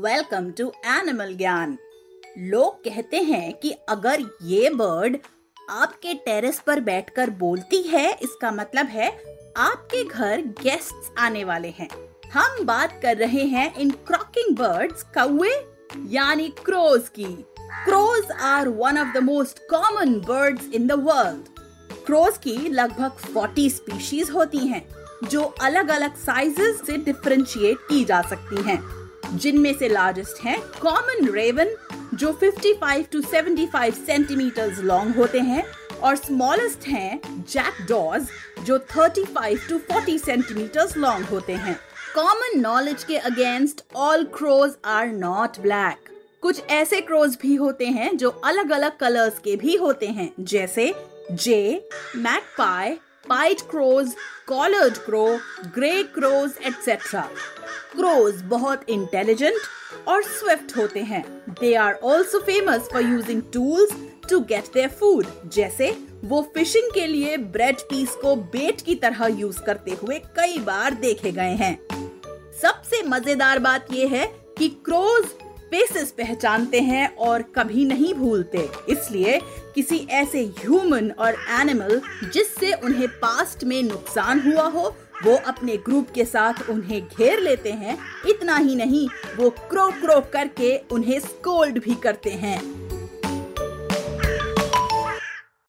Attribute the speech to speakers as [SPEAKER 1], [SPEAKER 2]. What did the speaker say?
[SPEAKER 1] Welcome to animal ज्ञान लोग कहते हैं कि अगर ये बर्ड आपके टेरेस पर बैठकर बोलती है, इसका मतलब है आपके घर गेस्ट्स आने वाले हैं। हम बात कर रहे हैं इन क्रॉकिंग बर्ड्स कौए यानी क्रोज की। Crows are one of the most common birds in the world crows की लगभग 40 स्पीशीज होती हैं, जो अलग अलग साइजेस से डिफरेंशिएट की जा सकती हैं। जिनमें से लार्जेस्ट हैं कॉमन रेवन जो 55 टू 75 सेंटीमीटर लॉन्ग होते हैं, और स्मॉलेस्ट हैं जैकडॉज जो 35 टू 40 सेंटीमीटर लॉन्ग होते हैं। कॉमन नॉलेज के against all crows are not black कुछ ऐसे क्रोज भी होते हैं, जो अलग अलग कलर्स के भी होते हैं, जैसे jay magpie pied crows collared crow grey crows etcetera crows बहुत इंटेलिजेंट और स्विफ्ट होते हैं. They are also famous for using tools to get their food जैसे वो फिशिंग के लिए ब्रेड पीस को बेट की तरह यूज़ करते हुए कई बार देखे गए हैं. सबसे मज़ेदार बात यह है कि क्रोज फेसेस पहचानते हैं और कभी नहीं भूलते। इसलिए किसी ऐसे ह्यूमन और एनिमल जिससे उन्हें पास्ट में नुकसान हुआ हो, वो अपने ग्रुप के साथ उन्हें घेर लेते हैं। इतना ही नहीं, वो क्रो क्रो करके उन्हें स्कोल्ड भी करते हैं।